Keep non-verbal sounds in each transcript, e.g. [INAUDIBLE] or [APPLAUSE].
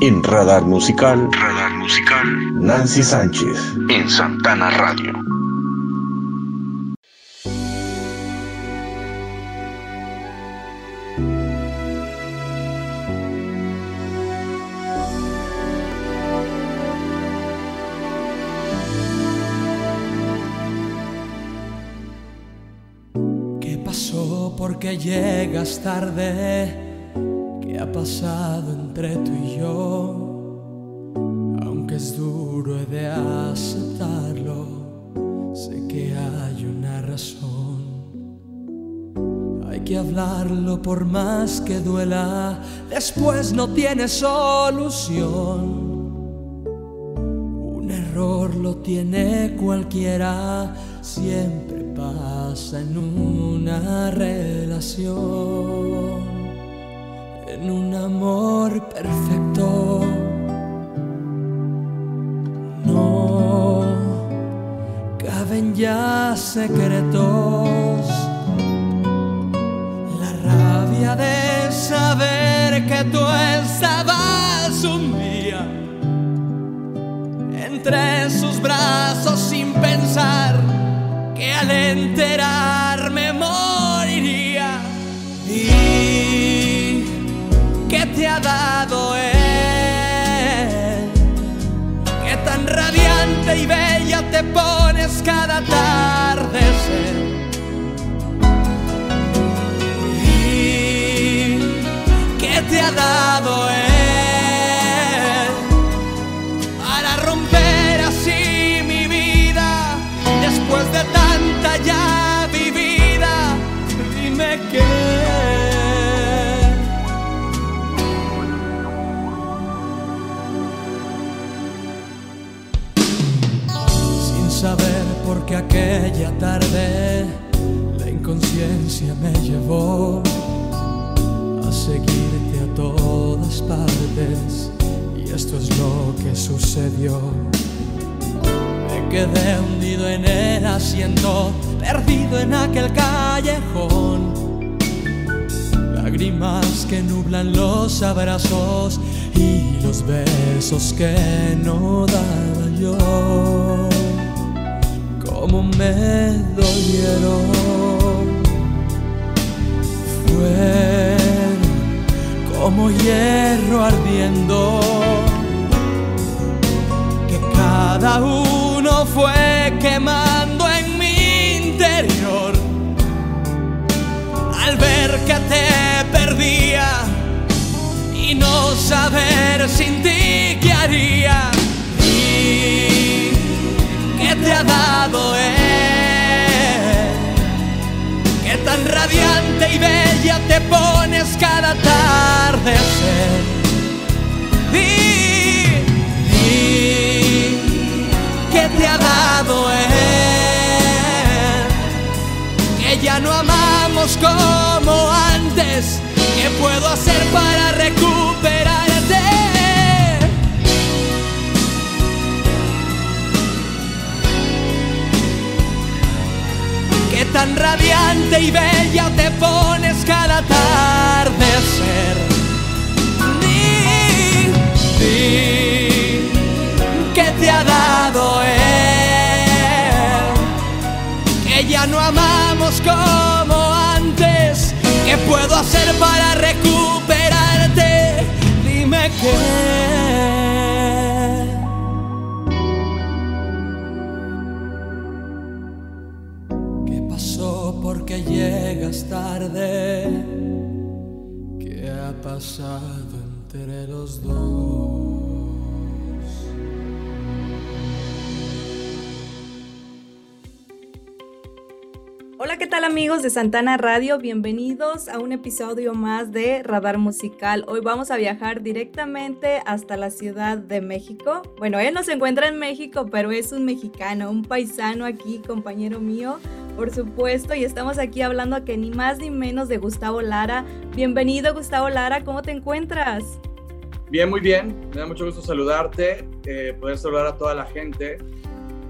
En Radar Musical, Radar Musical, Nancy Sánchez. en Santana Radio. ¿Qué pasó? ¿Por qué llegas tarde? ¿Qué ha pasado entre tú y yo? Aunque es duro de aceptarlo, sé que hay una razón. Hay que hablarlo por más que duela, después no tiene solución. Un error lo tiene cualquiera, siempre pasa en una relación, en un amor perfecto. No caben ya secretos, la rabia de saber que tú estabas un día entre sus brazos sin pensar que al enterarme qué te ha dado él? Que tan radiante y bella te pones cada atardecer. ¿Y qué te ha dado él? Aquella tarde la inconsciencia me llevó a seguirte a todas partes y esto es lo que sucedió. Me quedé hundido en el asiento, perdido en aquel callejón. Lágrimas que nublan los abrazos y los besos que no daba yo. Como me dolieron fueron como hierro ardiendo, que cada uno fue quemando en mi interior. Al ver que te perdía y no saber sin ti qué haría. Te ha dado él que tan radiante y bella te pones cada atardecer. Di, di, que te ha dado él, que ya no amamos como antes. ¿Qué puedo hacer para recuperarte? Tan radiante y bella te pones cada atardecer. Di, di, que te ha dado él, que ya no amamos como antes. ¿Qué puedo hacer para recuperarte? Dime qué. Tarde? ¿Qué ha pasado entre los dos? Hola, ¿qué tal amigos de Santana Radio? Bienvenidos a un episodio más de Radar Musical. Hoy vamos a viajar directamente hasta la Ciudad de México. Bueno, él no se encuentra en México, pero es un mexicano, un paisano aquí, compañero mío, por supuesto, y estamos aquí hablando que ni más ni menos de Gustavo Lara. Bienvenido, Gustavo Lara, ¿cómo te encuentras? Bien, muy bien. Me da mucho gusto saludarte, eh, poder saludar a toda la gente.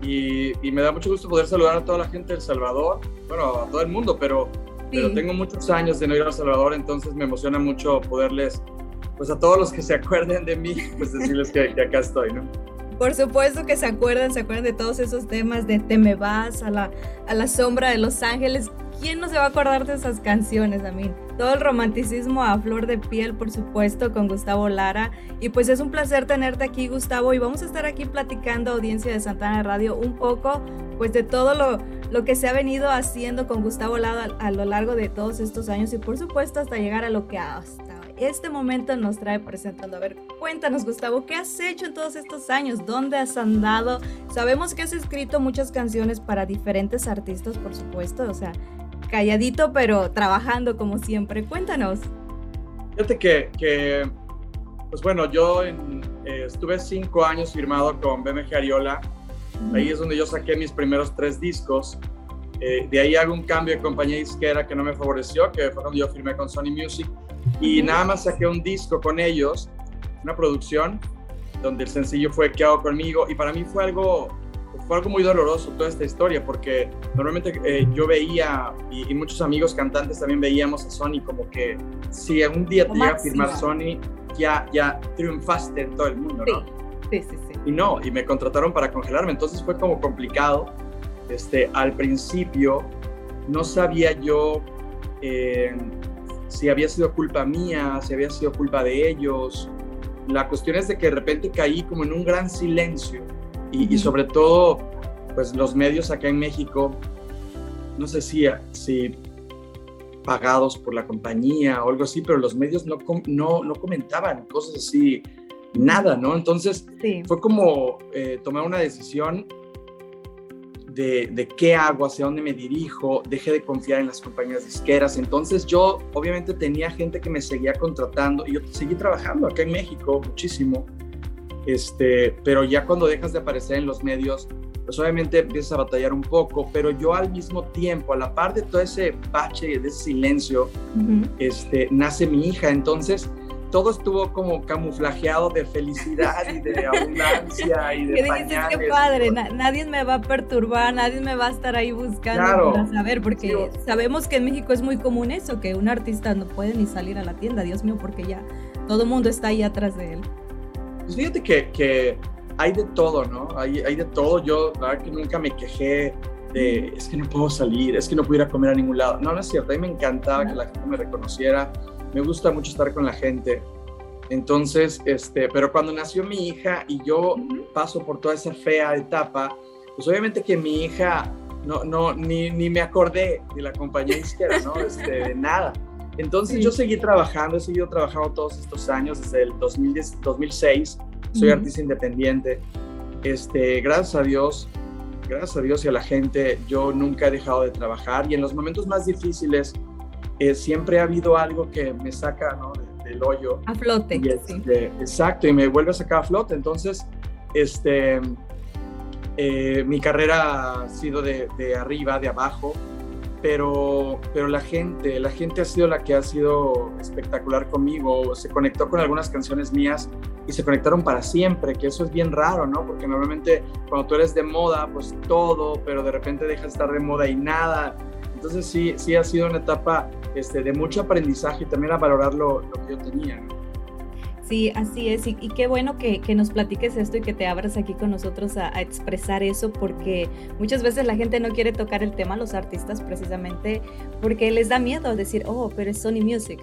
Y, y me da mucho gusto poder saludar a toda la gente de El Salvador, bueno, a todo el mundo, pero, Sí. pero tengo muchos años de no ir a El Salvador, entonces me emociona mucho poderles pues a todos los que se acuerden de mí, pues decirles que, acá estoy, ¿no? Por supuesto que se acuerdan, se acuerdan de todos esos temas de Te me vas, a la, a la sombra de Los Ángeles. ¿Quién no se va a acordar de esas canciones, a mí? Todo el romanticismo a flor de piel, por supuesto, con Gustavo Lara. Y pues es un placer tenerte aquí, Gustavo, y vamos a estar aquí platicando, audiencia de Santana Radio, un poco pues de todo lo, lo que se ha venido haciendo con Gustavo Lara a, lo largo de todos estos años y por supuesto hasta llegar a lo que hasta este momento nos trae presentando. A ver, cuéntanos Gustavo, ¿qué has hecho en todos estos años? ¿Dónde has andado? Sabemos que has escrito muchas canciones para diferentes artistas, por supuesto, o sea, calladito pero trabajando como siempre. Cuéntanos. Fíjate que, pues bueno, yo eh, estuve cinco años firmado con BMG Ariola. Ahí es donde yo saqué mis primeros tres discos. Eh, de ahí hago un cambio de compañía disquera que no me favoreció, que fue cuando yo firmé con Sony Music y nada más saqué un disco con ellos, una producción, donde el sencillo fue ¿Qué hago conmigo? Y para mí fue algo, fue algo muy doloroso toda esta historia, porque normalmente eh, yo veía, y, muchos amigos cantantes también veíamos a Sony como que si algún día te llega a firmar Sony, ya, ya triunfaste en todo el mundo, ¿no? Sí, sí, sí. Y no, y me contrataron para congelarme, entonces fue como complicado. Este, al principio no sabía yo... Eh, si había sido culpa mía, si había sido culpa de ellos. La cuestión es de que de repente caí como en un gran silencio y, sobre todo, pues los medios acá en México, no sé si, si pagados por la compañía o algo así, pero los medios no, no, no comentaban cosas así, nada, ¿no? Entonces fue como eh, tomar una decisión de, qué hago, hacia dónde me dirijo, dejé de confiar en las compañías disqueras. Entonces yo obviamente tenía gente que me seguía contratando y yo seguí trabajando acá en México muchísimo. Este, pero ya cuando dejas de aparecer en los medios, pues obviamente empiezas a batallar un poco, pero yo al mismo tiempo, a la par de todo ese bache, de ese silencio, este, nace mi hija. Entonces, todo estuvo como camuflajeado de felicidad y de [LAUGHS] abundancia y de ¿Qué dices? Qué padre, nadie me va a perturbar, nadie me va a estar ahí buscando para saber, porque sabemos que en México es muy común eso, que un artista no puede ni salir a la tienda, Dios mío, porque ya todo el mundo está ahí atrás de él. Pues fíjate que, que hay de todo, ¿no? Hay, hay de todo. Yo, la verdad que nunca me quejé de, es que no puedo salir, es que no puedo ir a comer a ningún lado. No, no es cierto. A mí me encantaba que la gente me reconociera me gusta mucho estar con la gente. Entonces, este, pero cuando nació mi hija y yo paso por toda esa fea etapa, pues obviamente que mi hija no, no, ni, ni me acordé de la compañía izquierda, ¿no? [LAUGHS] Este, de nada. Entonces yo seguí trabajando, he seguido trabajando todos estos años, desde el 2010, 2006, soy artista independiente. Este, gracias a Dios, gracias a Dios y a la gente, yo nunca he dejado de trabajar y en los momentos más difíciles, eh, siempre ha habido algo que me saca del hoyo. A flote. Este, exacto, y me vuelve a sacar a flote. Entonces, este, eh, mi carrera ha sido de, de, arriba, de abajo, pero, pero la gente, la gente ha sido la que ha sido espectacular conmigo. Se conectó con algunas canciones mías y se conectaron para siempre, que eso es bien raro, ¿no? Porque normalmente cuando tú eres de moda, pues todo, pero de repente dejas de estar de moda y nada. Entonces sí, sí ha sido una etapa este, de mucho aprendizaje y también a valorar lo, que yo tenía. Sí, así es. Y, qué bueno que, nos platiques esto y que te abras aquí con nosotros a, expresar eso, porque muchas veces la gente no quiere tocar el tema, los artistas, precisamente porque les da miedo decir, oh, pero es Sony Music,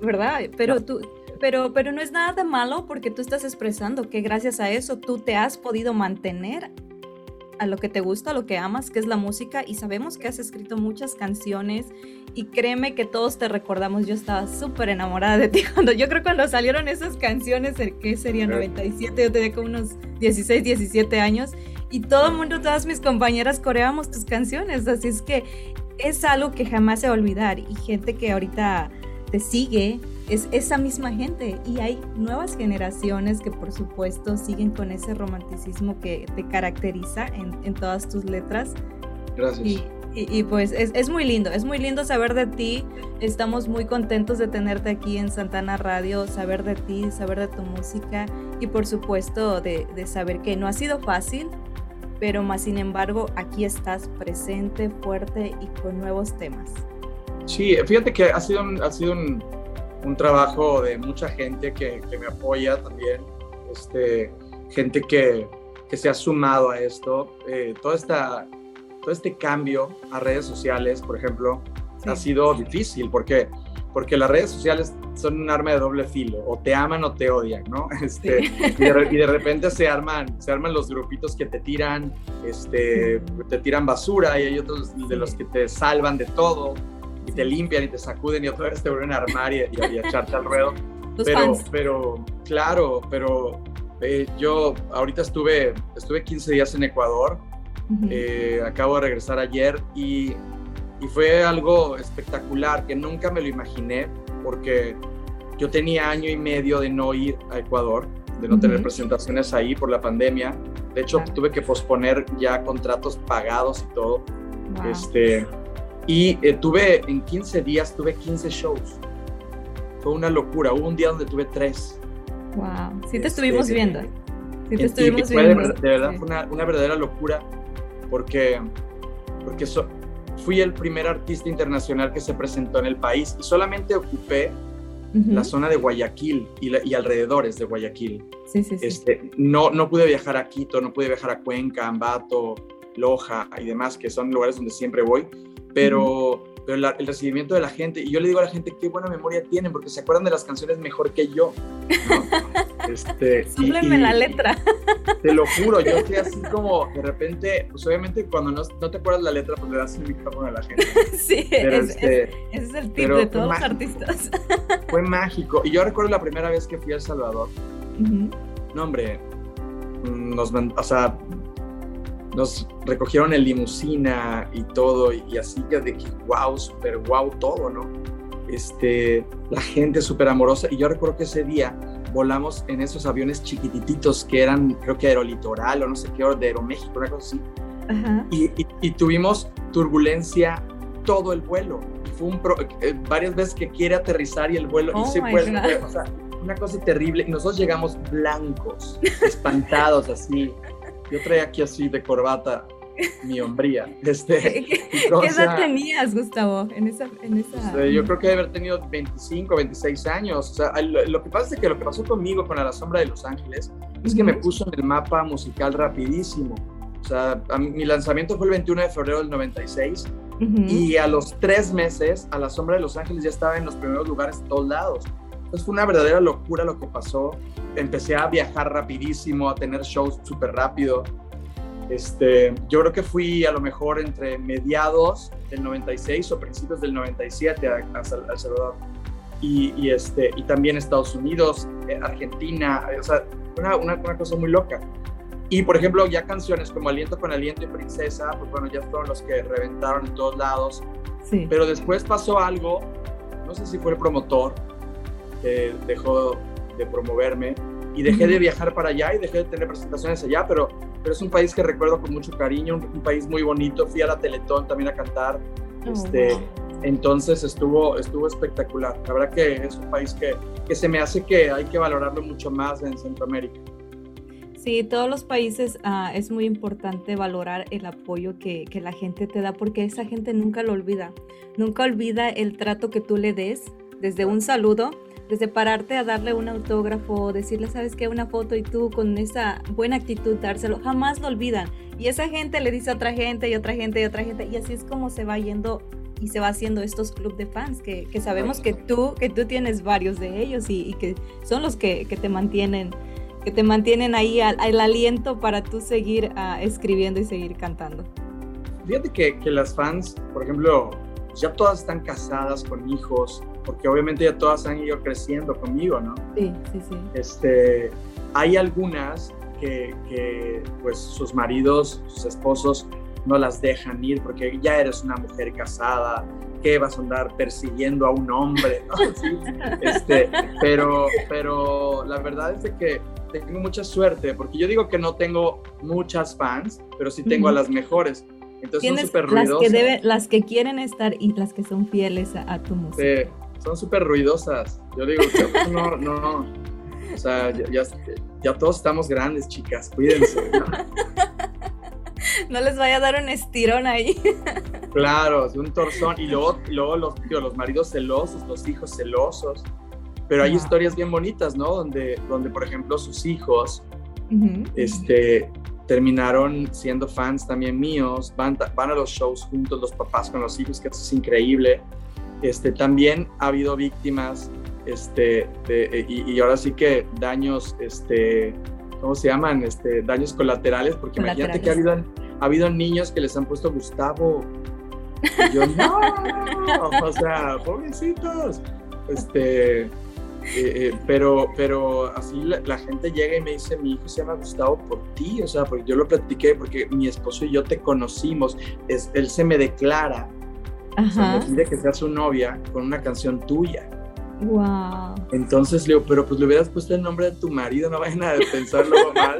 ¿verdad? Pero tú, pero, pero no es nada de malo porque tú estás expresando que gracias a eso tú te has podido mantener a lo que te gusta, a lo que amas, que es la música, y sabemos que has escrito muchas canciones y créeme que todos te recordamos, yo estaba súper enamorada de ti [LAUGHS] cuando yo creo cuando salieron esas canciones, que sería 97, yo tenía como unos 16, 17 años, y todo el mundo, todas mis compañeras coreábamos tus canciones, así es que es algo que jamás se va a olvidar y gente que ahorita te sigue, es esa misma gente y hay nuevas generaciones que por supuesto siguen con ese romanticismo que te caracteriza en, todas tus letras. Gracias. Y, pues es, muy lindo, es muy lindo saber de ti. Estamos muy contentos de tenerte aquí en Santana Radio, saber de ti, saber de tu música y por supuesto de, de saber que no ha sido fácil, pero más sin embargo aquí estás presente, fuerte y con nuevos temas. Sí, fíjate que ha sido ha sido un, un trabajo de mucha gente que, que me apoya también, este, gente que, que se ha sumado a esto. Eh, toda esta, todo este cambio a redes sociales, por ejemplo, ha sido difícil porque, porque las redes sociales son un arma de doble filo, o te aman o te odian, ¿no? [LAUGHS] Este, y, de, y, de, repente se arman, se arman los grupitos que te tiran, este, te tiran basura y hay otros de los que te salvan de todo y te limpian y te sacuden y otra vez te vuelven a armar y, y, y a echarte al ruedo. Pero, fans. pero, claro, pero eh, yo ahorita estuve, estuve 15 días en Ecuador, uh -huh. eh, acabo de regresar ayer y, y, fue algo espectacular que nunca me lo imaginé porque yo tenía año y medio de no ir a Ecuador, de no uh -huh. tener presentaciones ahí por la pandemia. De hecho, claro. tuve que posponer ya contratos pagados y todo. Wow. Este, y eh, tuve, en 15 días, tuve 15 shows. Fue una locura. Hubo un día donde tuve tres. Wow, sí te estuvimos este, viendo. Sí te estuvimos y viendo. De, de verdad sí. fue una, una, verdadera locura porque, porque so, fui el primer artista internacional que se presentó en el país y solamente ocupé uh -huh. la zona de Guayaquil y, la, y, alrededores de Guayaquil. Sí, sí, sí. Este, no, no pude viajar a Quito, no pude viajar a Cuenca, Ambato, Loja y demás, que son lugares donde siempre voy, pero... Pero la, el recibimiento de la gente, y yo le digo a la gente qué buena memoria tienen, porque se acuerdan de las canciones mejor que yo. ¿no? [LAUGHS] este, Súbleme y, y, la letra. Te lo juro, yo estoy así como, de repente, pues obviamente cuando no, no te acuerdas la letra, pues le das el micrófono a la gente. [LAUGHS] sí, pero es, este, es, ese es el tip de todos los artistas. [LAUGHS] fue mágico, y yo recuerdo la primera vez que fui a El Salvador, uh -huh. no hombre, nos, o sea, nos recogieron en limusina y todo, y así que de que wow, super wow todo, ¿no? Este, la gente súper amorosa, y yo recuerdo que ese día volamos en esos aviones chiquititos que eran, creo que Aerolitoral o no sé qué, de Aeroméxico, una cosa así, y, y, y, tuvimos turbulencia todo el vuelo, fue un pro, eh, varias veces que quiere aterrizar y el vuelo, oh y se fue, o sea, una cosa terrible, y nosotros llegamos blancos, espantados así, yo traía aquí así de corbata mi hombría. [LAUGHS] Este, ¿Qué, [LAUGHS] ¿Qué edad tenías, Gustavo? En esa, en esa... Este, yo creo que debe haber tenido 25, 26 años. O sea, lo, lo, que pasa es que lo que pasó conmigo con A la Sombra de Los Ángeles es que me puso en el mapa musical rapidísimo. O sea, mi lanzamiento fue el 21 de febrero del 96 uh -huh. y a los tres meses A la Sombra de Los Ángeles ya estaba en los primeros lugares de todos lados. Entonces fue una verdadera locura lo que pasó. Empecé a viajar rapidísimo, a tener shows súper rápido. Este, yo creo que fui a lo mejor entre mediados del 96 o principios del 97 a, a, a Salvador. Y, y, este, y también Estados Unidos, eh, Argentina, o sea, una, una, una, cosa muy loca. Y por ejemplo, ya canciones como Aliento con Aliento y Princesa, pues bueno, ya fueron los que reventaron en todos lados. Sí. Pero después pasó algo, no sé si fue el promotor, que dejó de promoverme y dejé de viajar para allá y dejé de tener presentaciones allá, pero, pero es un país que recuerdo con mucho cariño, un, un país muy bonito. Fui a la Teletón también a cantar. Oh, este, wow. Entonces estuvo, estuvo espectacular. La verdad que es un país que, que se me hace que hay que valorarlo mucho más en Centroamérica. Sí, todos los países uh, es muy importante valorar el apoyo que, que, la gente te da porque esa gente nunca lo olvida. Nunca olvida el trato que tú le des, desde un saludo desde pararte a darle un autógrafo, decirle, sabes qué, una foto y tú con esa buena actitud dárselo, jamás lo olvidan. Y esa gente le dice a otra gente y otra gente y otra gente y así es como se va yendo y se va haciendo estos clubes de fans que, que, sabemos que tú, que tú tienes varios de ellos y, que son los que, que, te mantienen que te mantienen ahí al, al aliento para tú seguir uh, escribiendo y seguir cantando. Fíjate que, que las fans, por ejemplo, ya todas están casadas con hijos, porque obviamente ya todas han ido creciendo conmigo, ¿no? Sí, sí, sí. Este, hay algunas que, que, pues sus maridos, sus esposos no las dejan ir porque ya eres una mujer casada, que vas a andar persiguiendo a un hombre, [LAUGHS] ¿no? Sí, este, pero, pero la verdad es de que tengo mucha suerte, porque yo digo que no tengo muchas fans, pero sí tengo a las mejores. Entonces son súper ruidosas. Las que, debe, las que quieren estar y las que son fieles a, a tu música. Sí, son súper ruidosas. Yo digo, no, no, no. O sea, ya, ya, ya, todos estamos grandes, chicas, cuídense. ¿no? [LAUGHS] no les vaya a dar un estirón ahí. [LAUGHS] claro, un torzón. Y luego, luego los, tío, los maridos celosos, los hijos celosos. Pero hay Wow. historias bien bonitas, ¿no? Donde, donde por ejemplo, sus hijos este, terminaron siendo fans también míos, van, van a los shows juntos, los papás con los hijos, que eso es increíble. Este, también ha habido víctimas, este, de- y, y ahora sí que daños, este, ¿cómo se llaman? Este, daños colaterales, porque imagínate que ha habido, ha habido niños que les han puesto Gustavo. Y yo, [LAUGHS] no, o sea, pobrecitos. Este, eh, eh, pero, pero así la, la gente llega y me dice, mi hijo se llama Gustavo por ti, o sea, porque yo lo platiqué, porque mi esposo y yo te conocimos, es, él se me declara, o sea, Ajá. me pide que sea su novia con una canción tuya. Wow. Entonces le digo, pero pues le hubieras puesto el nombre de tu marido, no vayan a pensarlo [LAUGHS] mal.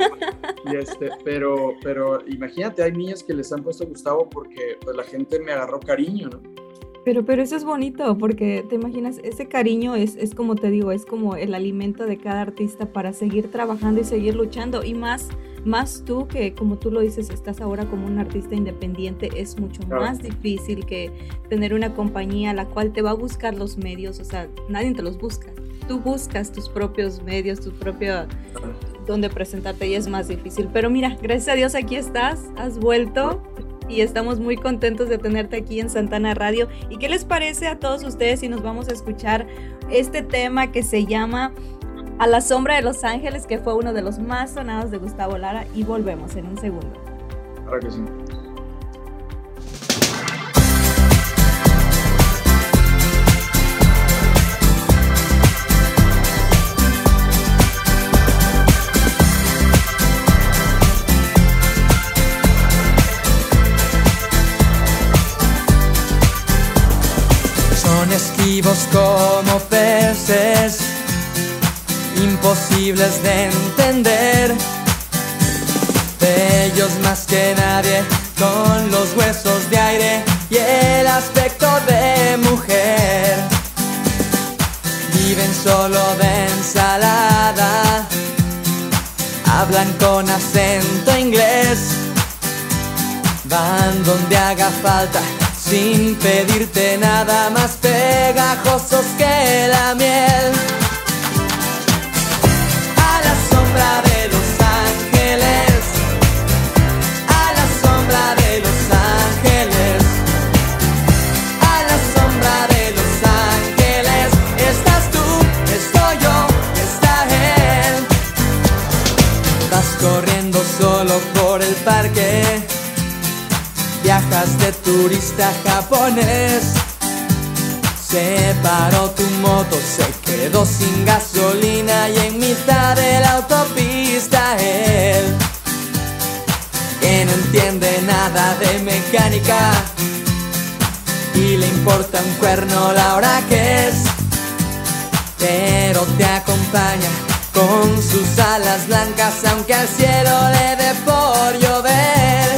Y este, pero, pero imagínate, hay niños que les han puesto Gustavo porque pues, la gente me agarró cariño, ¿no? Pero, pero eso es bonito porque te imaginas, ese cariño es, es como te digo, es como el alimento de cada artista para seguir trabajando y seguir luchando. Y más, más tú que, como tú lo dices, estás ahora como un artista independiente, es mucho Claro. más difícil que tener una compañía a la cual te va a buscar los medios. O sea, nadie te los busca. Tú buscas tus propios medios, tu propio donde presentarte y es más difícil. Pero mira, gracias a Dios aquí estás, has vuelto y estamos muy contentos de tenerte aquí en Santana Radio. ¿Y qué les parece a todos ustedes si nos vamos a escuchar este tema que se llama A la sombra de los ángeles, que fue uno de los más sonados de Gustavo Lara? Y volvemos en un segundo. Claro que sí. De entender. Bellos más que nadie, con los huesos de aire y el aspecto de mujer. Viven solo de ensalada, hablan con acento inglés. Van donde haga falta sin pedirte nada más pegajosos que la miel. Parque. Viajas de turista japonés. Se paró tu moto, se quedó sin gasolina y en mitad de la autopista él, que no entiende nada de mecánica y le importa un cuerno la hora que es, pero te acompaña con sus alas blancas aunque al cielo le dé por llover.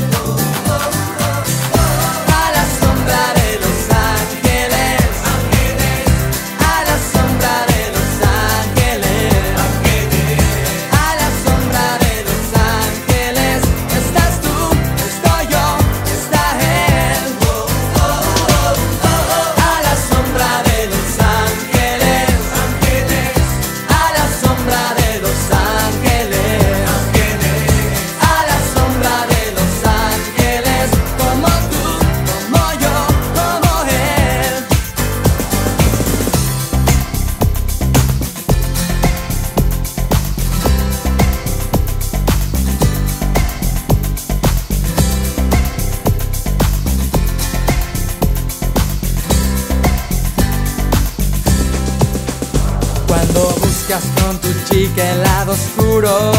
Buscas con tu chica el lado oscuro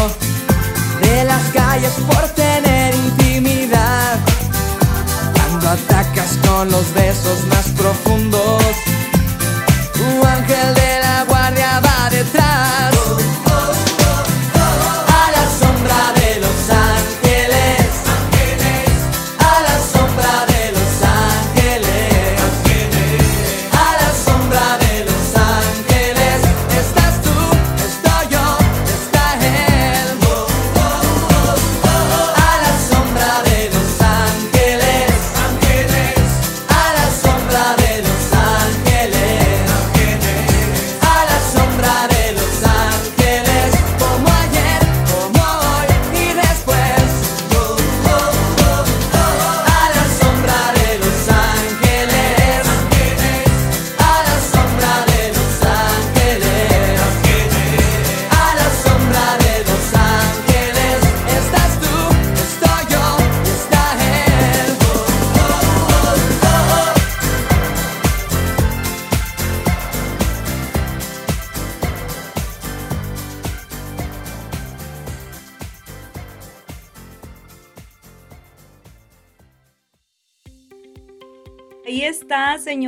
de las calles por tener intimidad. Cuando atacas con los besos más profundos, tu ángel de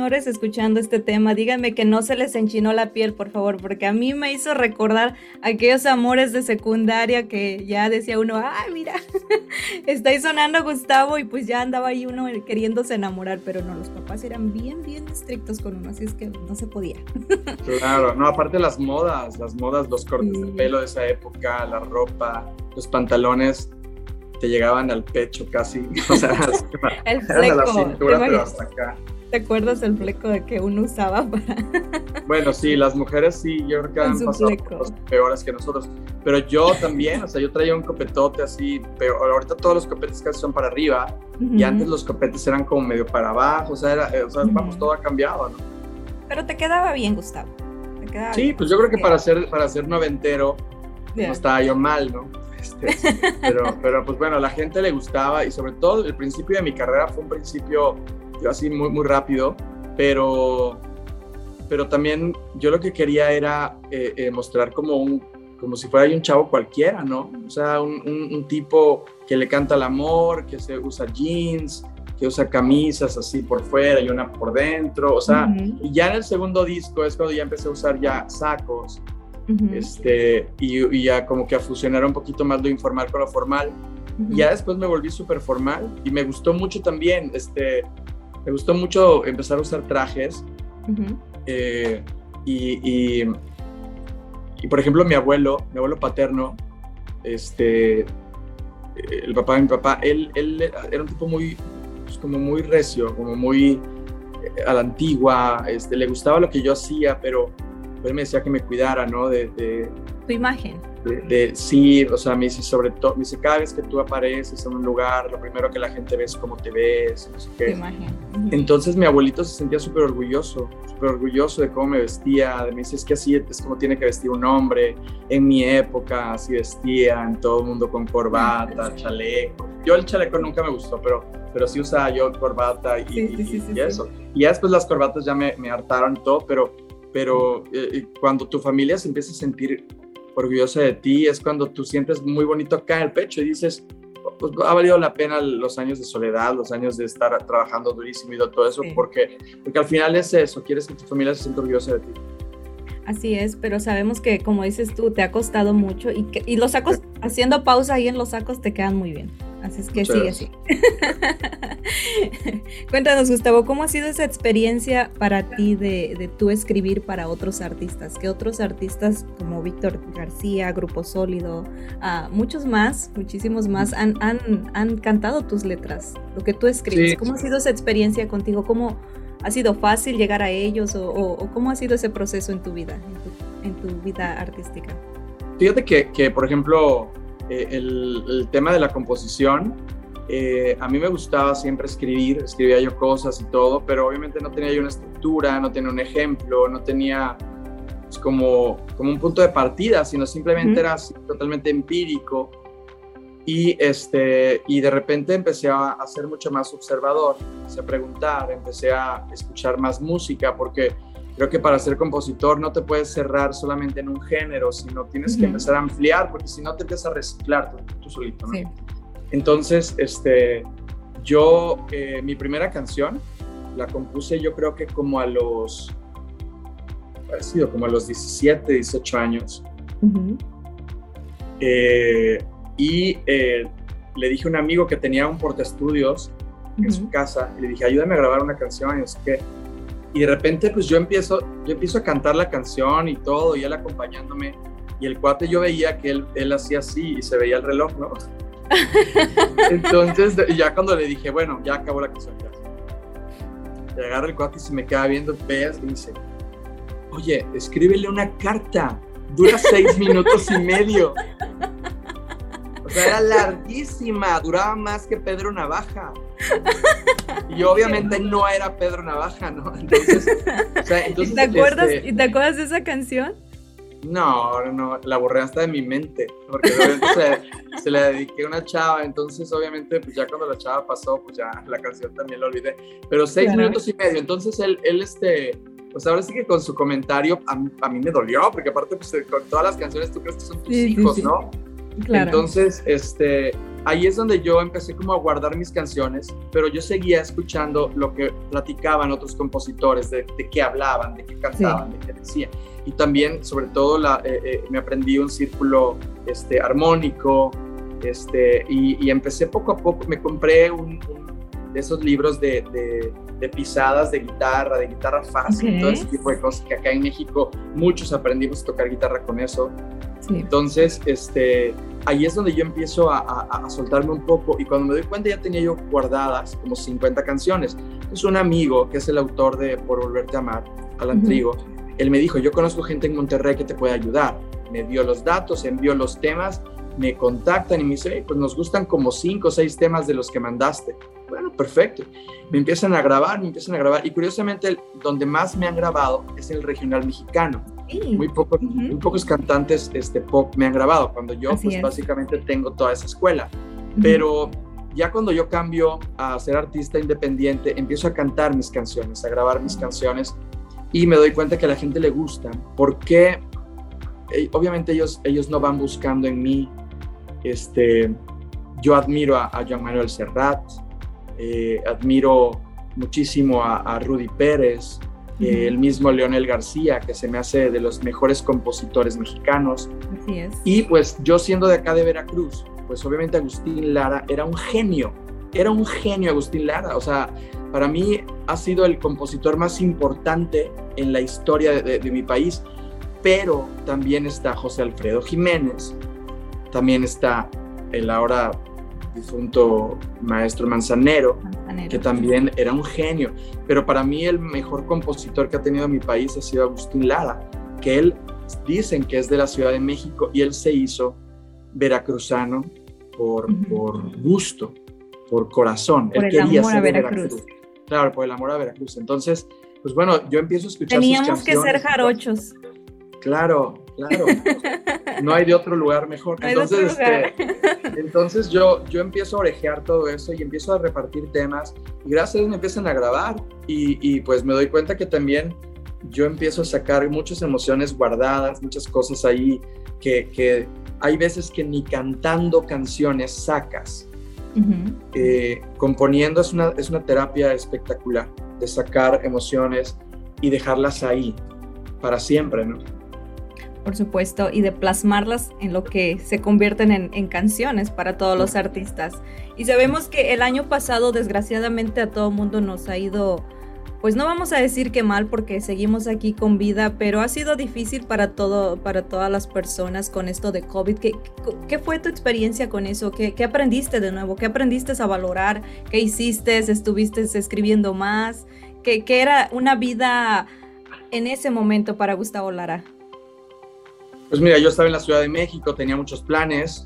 señores, escuchando este tema. Díganme que no se les enchinó la piel, por favor, porque a mí me hizo recordar aquellos amores de secundaria que ya decía uno, ay, mira, [LAUGHS] está ahí sonando Gustavo y pues ya andaba ahí uno queriéndose enamorar, pero no, los papás eran bien, bien estrictos con uno, así es que no se podía. [LAUGHS] Claro, no, aparte las modas, las modas, los cortes de pelo de esa época, la ropa, los pantalones te llegaban al pecho casi, [LAUGHS] o sea, el fleco, la cintura, pero hasta acá. ¿Te acuerdas el fleco de que uno usaba para...? [LAUGHS] Bueno, sí, las mujeres sí, yo creo que han pasado cosas peores que nosotros, pero yo también, o sea, yo traía un copetote así, pero ahorita todos los copetes casi son para arriba, y antes los copetes eran como medio para abajo, o sea, era, o sea vamos, todo ha cambiado, ¿no? Pero te quedaba bien, Gustavo. ¿Te quedaba sí, pues yo creo que para ser, para ser noventero, no estaba yo mal, ¿no? Este, [LAUGHS] pero, pero pues bueno, a la gente le gustaba y sobre todo el principio de mi carrera fue un principio así muy, muy rápido, pero, pero también yo lo que quería era eh, eh, mostrar como un, como si fuera un chavo cualquiera, ¿no? O sea, un, un, tipo que le canta el amor, que se usa jeans, que usa camisas así por fuera y una por dentro, o sea, y ya en el segundo disco es cuando ya empecé a usar ya sacos, este, y, ya como que a fusionar un poquito más lo informal con lo formal. Y ya después me volví súper formal y me gustó mucho también, este, me gustó mucho empezar a usar trajes. Eh, y, y, por ejemplo, mi abuelo, mi abuelo paterno, este, el papá de mi papá, él, él era un tipo muy, pues, como muy recio, como muy eh, a la antigua, este, le gustaba lo que yo hacía, pero él me decía que me cuidara, ¿no? De, tu imagen. De, sí, o sea, me dice, sobre todo, me dice, cada vez que tú apareces en un lugar, lo primero que la gente ve es cómo te ves, no sé qué. Tu imagen. Entonces mi abuelito se sentía súper orgulloso, súper orgulloso de cómo me vestía, de me dice, es que así es como tiene que vestir un hombre, en mi época así vestía, en todo el mundo con corbata, chaleco. Yo el chaleco nunca me gustó, pero, pero sí usaba yo corbata y, y, eso. Y ya después las corbatas ya me, me hartaron y todo, pero pero eh, cuando tu familia se empieza a sentir orgullosa de ti, es cuando tú sientes muy bonito acá en el pecho y dices, pues ha valido la pena los años de soledad, los años de estar trabajando durísimo y todo eso, porque, porque al final es eso, quieres que tu familia se sienta orgullosa de ti. Así es, pero sabemos que como dices tú, te ha costado mucho y, que, y los sacos, haciendo pausa ahí en los sacos, te quedan muy bien. Así es que sigue así. [LAUGHS] Cuéntanos, Gustavo, ¿cómo ha sido esa experiencia para ti de, de tú escribir para otros artistas? Que otros artistas como Víctor García, Grupo Sólido, uh, muchos más, muchísimos más, han, han, han, cantado tus letras, lo que tú escribes. ¿Cómo ha sido esa experiencia contigo? ¿Cómo ha sido fácil llegar a ellos o, o, cómo ha sido ese proceso en tu vida, en tu, en tu vida artística? Fíjate que, que por ejemplo, eh, el, tema de la composición, eh, a mí me gustaba siempre escribir, escribía yo cosas y todo, pero obviamente no tenía yo una estructura, no tenía un ejemplo, no tenía pues, como, como un punto de partida, sino simplemente era totalmente empírico. Y, este, y de repente empecé a, ser mucho más observador, empecé a preguntar, empecé a escuchar más música, porque creo que para ser compositor no te puedes cerrar solamente en un género, sino tienes que empezar a ampliar, porque si no te empiezas a reciclar tú, solito. ¿no? Entonces, este, yo, eh, mi primera canción la compuse yo creo que como a los, sido como a los 17, 18 años. Eh, y eh, le dije a un amigo que tenía un portaestudios en su casa, y le dije, ayúdame a grabar una canción, y no sé qué y de repente, pues yo empiezo, yo empiezo a cantar la canción y todo, y él acompañándome. Y el cuate yo veía que él, él hacía así y se veía el reloj, ¿no? [LAUGHS] Entonces, ya cuando le dije, bueno, ya acabó la canción, ya. Le agarra el cuate y se me queda viendo feas y dice, oye, escríbele una carta, dura seis [LAUGHS] minutos y medio. Era larguísima, duraba más que Pedro Navaja. Y obviamente no era Pedro Navaja, ¿no? Entonces, o sea, entonces ¿Y, te acuerdas, este, ¿Y te acuerdas de esa canción? No, no, la borré hasta de mi mente, porque obviamente se, la dediqué a una chava, entonces obviamente pues ya cuando la chava pasó, pues ya la canción también la olvidé, pero seis minutos y medio, entonces él, él este, pues ahora sí que con su comentario a, a mí me dolió, porque aparte pues con todas las canciones tú crees que son tus hijos, ¿no? Claro. Entonces, este, ahí es donde yo empecé como a guardar mis canciones, pero yo seguía escuchando lo que platicaban otros compositores, de, qué hablaban, de qué cantaban, de qué decían. Y también, sobre todo, la, eh, eh, me aprendí un círculo este, armónico, este, y, empecé poco a poco, me compré un, de esos libros de, de, pisadas de guitarra, de guitarra fácil, todo ese tipo de cosas que acá en México muchos aprendimos a tocar guitarra con eso. Entonces, este, ahí es donde yo empiezo a, soltarme un poco y cuando me doy cuenta ya tenía yo guardadas como 50 canciones. Es un amigo que es el autor de Por Volverte a Amar, Alan Trigo, él me dijo, yo conozco gente en Monterrey que te puede ayudar. Me dio los datos, envió los temas, me contactan y me dicen, pues nos gustan como cinco o seis temas de los que mandaste. Bueno, perfecto. Me empiezan a grabar, me empiezan a grabar. Y curiosamente, donde más me han grabado es el regional mexicano. Muy, pocos, muy pocos cantantes este, pop me han grabado, cuando yo pues básicamente tengo toda esa escuela. Pero ya cuando yo cambio a ser artista independiente, empiezo a cantar mis canciones, a grabar mis canciones y me doy cuenta que a la gente le gusta. porque eh, obviamente ellos, ellos no van buscando en mí. Este, yo admiro a, a Joan Manuel Serrat, eh, admiro muchísimo a, Rudy Pérez, eh, el mismo Leonel García, que se me hace de los mejores compositores mexicanos. Así es. Y pues yo siendo de acá de Veracruz, pues obviamente Agustín Lara era un genio, era un genio Agustín Lara, o sea, para mí ha sido el compositor más importante en la historia de, mi país, pero también está José Alfredo Jiménez, también está el ahora difunto maestro Manzanero, que también era un genio, pero para mí el mejor compositor que ha tenido mi país ha sido Agustín Lara, que él dicen que es de la Ciudad de México y él se hizo veracruzano por, por gusto, por corazón. Por él quería ser Veracruz. Claro, por el amor a Veracruz. Entonces, pues bueno, yo empiezo a escuchar Teníamos que ser jarochos. Claro, claro. no hay de otro lugar mejor. entonces, Este, entonces yo, yo empiezo a orejear todo eso y empiezo a repartir temas y gracias a Dios me empiezan a grabar y, y pues me doy cuenta que también yo empiezo a sacar muchas emociones guardadas, muchas cosas ahí que, que hay veces que ni cantando canciones sacas. Eh, componiendo es una, es una terapia espectacular de sacar emociones y dejarlas ahí para siempre, ¿no? Por supuesto, y de plasmarlas en lo que se convierten en, canciones para todos los artistas. Y sabemos que el año pasado, desgraciadamente, a todo mundo nos ha ido pues no vamos a decir que mal porque seguimos aquí con vida, pero ha sido difícil para todo, para todas las personas con esto de COVID. ¿Qué, qué fue tu experiencia con eso? ¿Qué, ¿Qué, aprendiste de nuevo? ¿Qué aprendiste a valorar? ¿Qué hiciste? ¿Estuviste escribiendo más? ¿Qué, qué era una vida en ese momento para Gustavo Lara? Pues mira, yo estaba en la Ciudad de México, tenía muchos planes,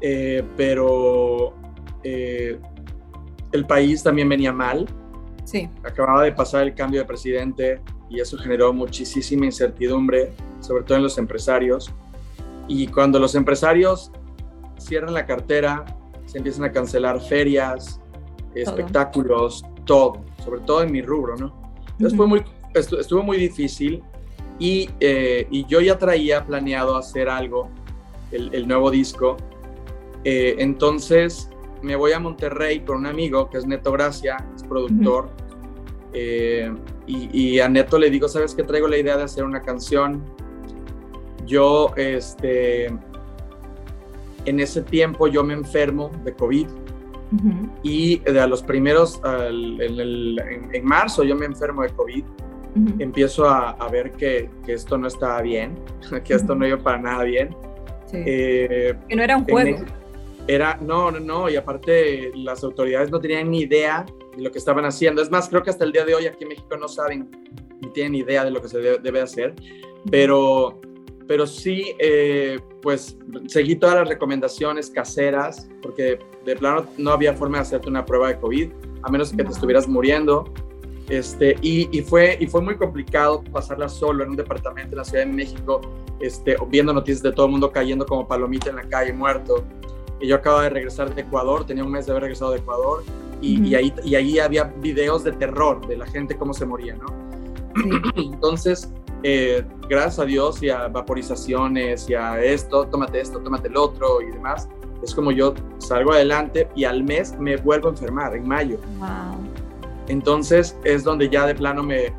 eh, pero eh, el país también venía mal Sí. Acababa de pasar el cambio de presidente y eso generó muchísima incertidumbre, sobre todo en los empresarios. Y cuando los empresarios cierran la cartera, se empiezan a cancelar ferias, espectáculos, todo, sobre todo en mi rubro, ¿no? Entonces fue muy, estuvo muy difícil y, eh, y, yo ya traía planeado hacer algo, el, nuevo disco. Eh, entonces me voy a Monterrey con un amigo que es Neto Gracia, es productor. Eh, y, a Neto le digo, ¿sabes qué? Traigo la idea de hacer una canción. Yo, este, en ese tiempo yo me enfermo de COVID. Y de a los primeros, en, marzo yo me enfermo de COVID. Empiezo a, ver que, que, esto no estaba bien, [LAUGHS] que esto no iba para nada bien. Eh, que no era un juego. Era, no, no, no, y aparte las autoridades no tenían ni idea de lo que estaban haciendo. Es más, creo que hasta el día de hoy aquí en México no saben ni tienen idea de lo que se debe, hacer, pero, pero sí, eh, pues seguí todas las recomendaciones caseras, porque de plano no había forma de hacerte una prueba de COVID, a menos que te estuvieras muriendo. Este, y, y, fue, y fue muy complicado pasarla solo en un departamento en la Ciudad de México, este, viendo noticias de todo el mundo cayendo como palomita en la calle, muerto y yo acababa de regresar de Ecuador, tenía un mes de haber regresado de Ecuador, y, ahí, y ahí había videos de terror de la gente cómo se moría, ¿no? [CLEARS THROAT] Entonces, eh, gracias a Dios y a vaporizaciones y a esto, tómate esto, tómate el otro y demás, es como yo salgo adelante y al mes me vuelvo a enfermar, en mayo. Wow. Entonces es donde ya de plano me,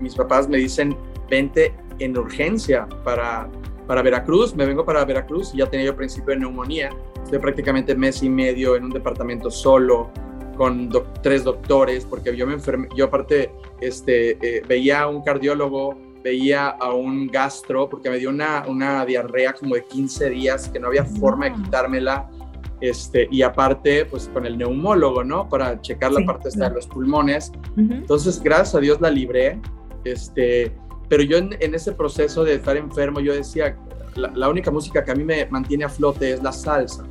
mis papás me dicen, vente en urgencia para, para Veracruz. Me vengo para Veracruz y ya tenía yo principio de neumonía. Estoy prácticamente mes y medio en un departamento solo con tres doctores, porque yo me enfermé, yo aparte este, eh, veía a un cardiólogo, veía a un gastro, porque me dio una, una diarrea como de 15 días que no había forma de quitármela. Este, y aparte, pues con el neumólogo, ¿no? Para checar la parte de los pulmones. Entonces, gracias a Dios la libré. Este, pero yo en, ese proceso de estar enfermo, yo decía, la, única música que a mí me mantiene a flote es la salsa.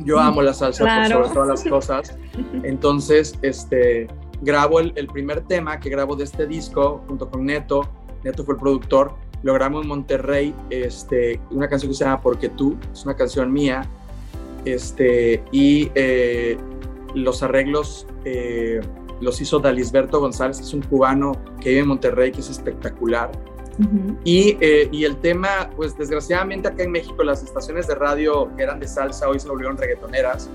Yo amo la salsa por sobre todas las [LAUGHS] cosas. Entonces, este, grabo el, el, primer tema que grabo de este disco junto con Neto. Neto fue el productor. Lo grabo en Monterrey, este, una canción que se llama Porque tú, es una canción mía este, y eh, los arreglos eh, los hizo Dalisberto González, es un cubano que vive en Monterrey, que es espectacular. y, eh, y, el tema, pues desgraciadamente acá en México las estaciones de radio que eran de salsa hoy se volvieron reggaetoneras.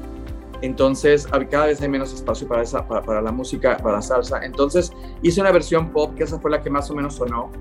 Entonces, cada vez hay menos espacio para, esa, para, para la música, para la salsa. Entonces, hice una versión pop, que esa fue la que más o menos sonó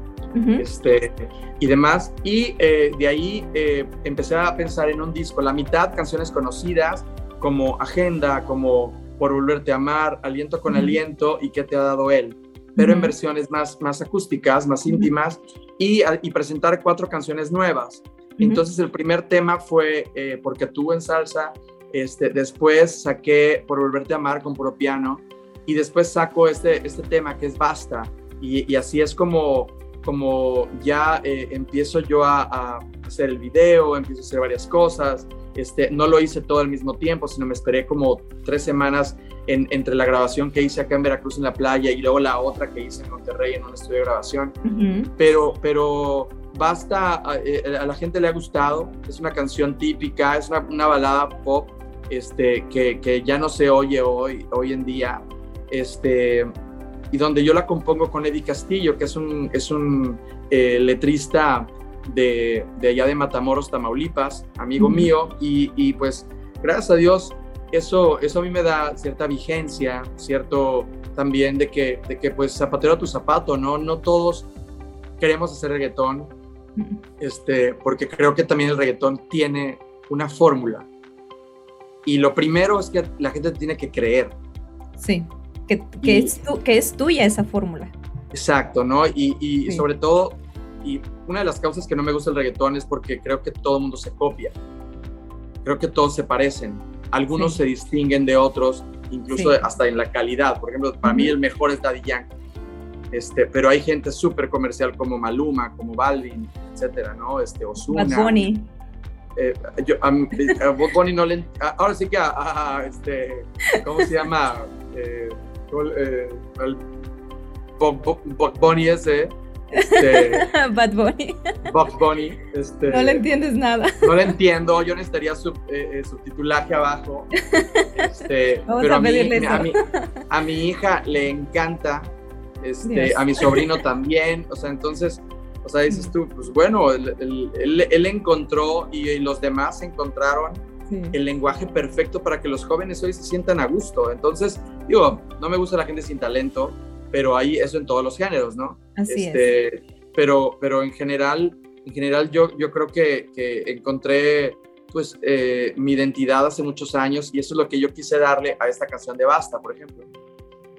este, y demás. Y eh, de ahí eh, empecé a pensar en un disco, la mitad canciones conocidas, como Agenda, como Por Volverte a Amar, Aliento con Aliento y ¿Qué te ha dado él? Pero en versiones más, más acústicas, más íntimas, y, y, presentar cuatro canciones nuevas. Entonces el primer tema fue eh, Porque tú en salsa, este, después saqué Por Volverte a Amar con puro piano, y después saco este, este tema que es Basta, y, y así es como como ya eh, empiezo yo a, hacer el video, empiezo a hacer varias cosas. Este, no lo hice todo al mismo tiempo, sino me esperé como tres semanas entre la grabación que hice acá en Veracruz en la playa y luego la otra que hice en Monterrey en un estudio de grabación. pero, pero basta, eh, a, la gente le ha gustado, es una canción típica, es una, balada pop este, que, que, ya no se oye hoy, hoy en día. Este, y donde yo la compongo con Eddie Castillo, que es un, es un eh, letrista de, de, allá de Matamoros, Tamaulipas, amigo mío, y, y, pues gracias a Dios eso, eso a mí me da cierta vigencia, cierto también de que, de que pues zapatero a tu zapato, ¿no? No todos queremos hacer reggaetón, este, porque creo que también el reggaetón tiene una fórmula. Y lo primero es que la gente tiene que creer. Sí que, es, que es tuya esa fórmula. Exacto, ¿no? Y, sobre todo, y una de las causas que no me gusta el reggaetón es porque creo que todo el mundo se copia. Creo que todos se parecen. Algunos se distinguen de otros, incluso hasta en la calidad. Por ejemplo, para mí el mejor es Daddy Yankee. Este, pero hay gente súper comercial como Maluma, como Balvin, etcétera, ¿no? Este, Ozuna. Bad Bunny. Eh, yo, a, Bad Bunny no le... ahora sí que a, este, ¿cómo se llama? Eh, eh, el Bunny ese. Este, [LAUGHS] Bad Bunny. Bugs Bunny. Este, no le entiendes nada. No le entiendo, yo necesitaría sub, eh, eh, subtitulaje abajo. Este, [LAUGHS] pero a, mí, a, mi, hija le encanta, este, a mi sobrino también, o sea, entonces, o sea, dices tú, pues bueno, él, él, él encontró y los demás encontraron el lenguaje perfecto para que los jóvenes hoy se sientan a gusto. Entonces, digo, no me gusta la gente sin talento, pero hay eso en todos los géneros, ¿no? Así este, Pero, pero en general, en general yo, yo creo que, que encontré pues eh, mi identidad hace muchos años y eso es lo que yo quise darle a esta canción de Basta, por ejemplo.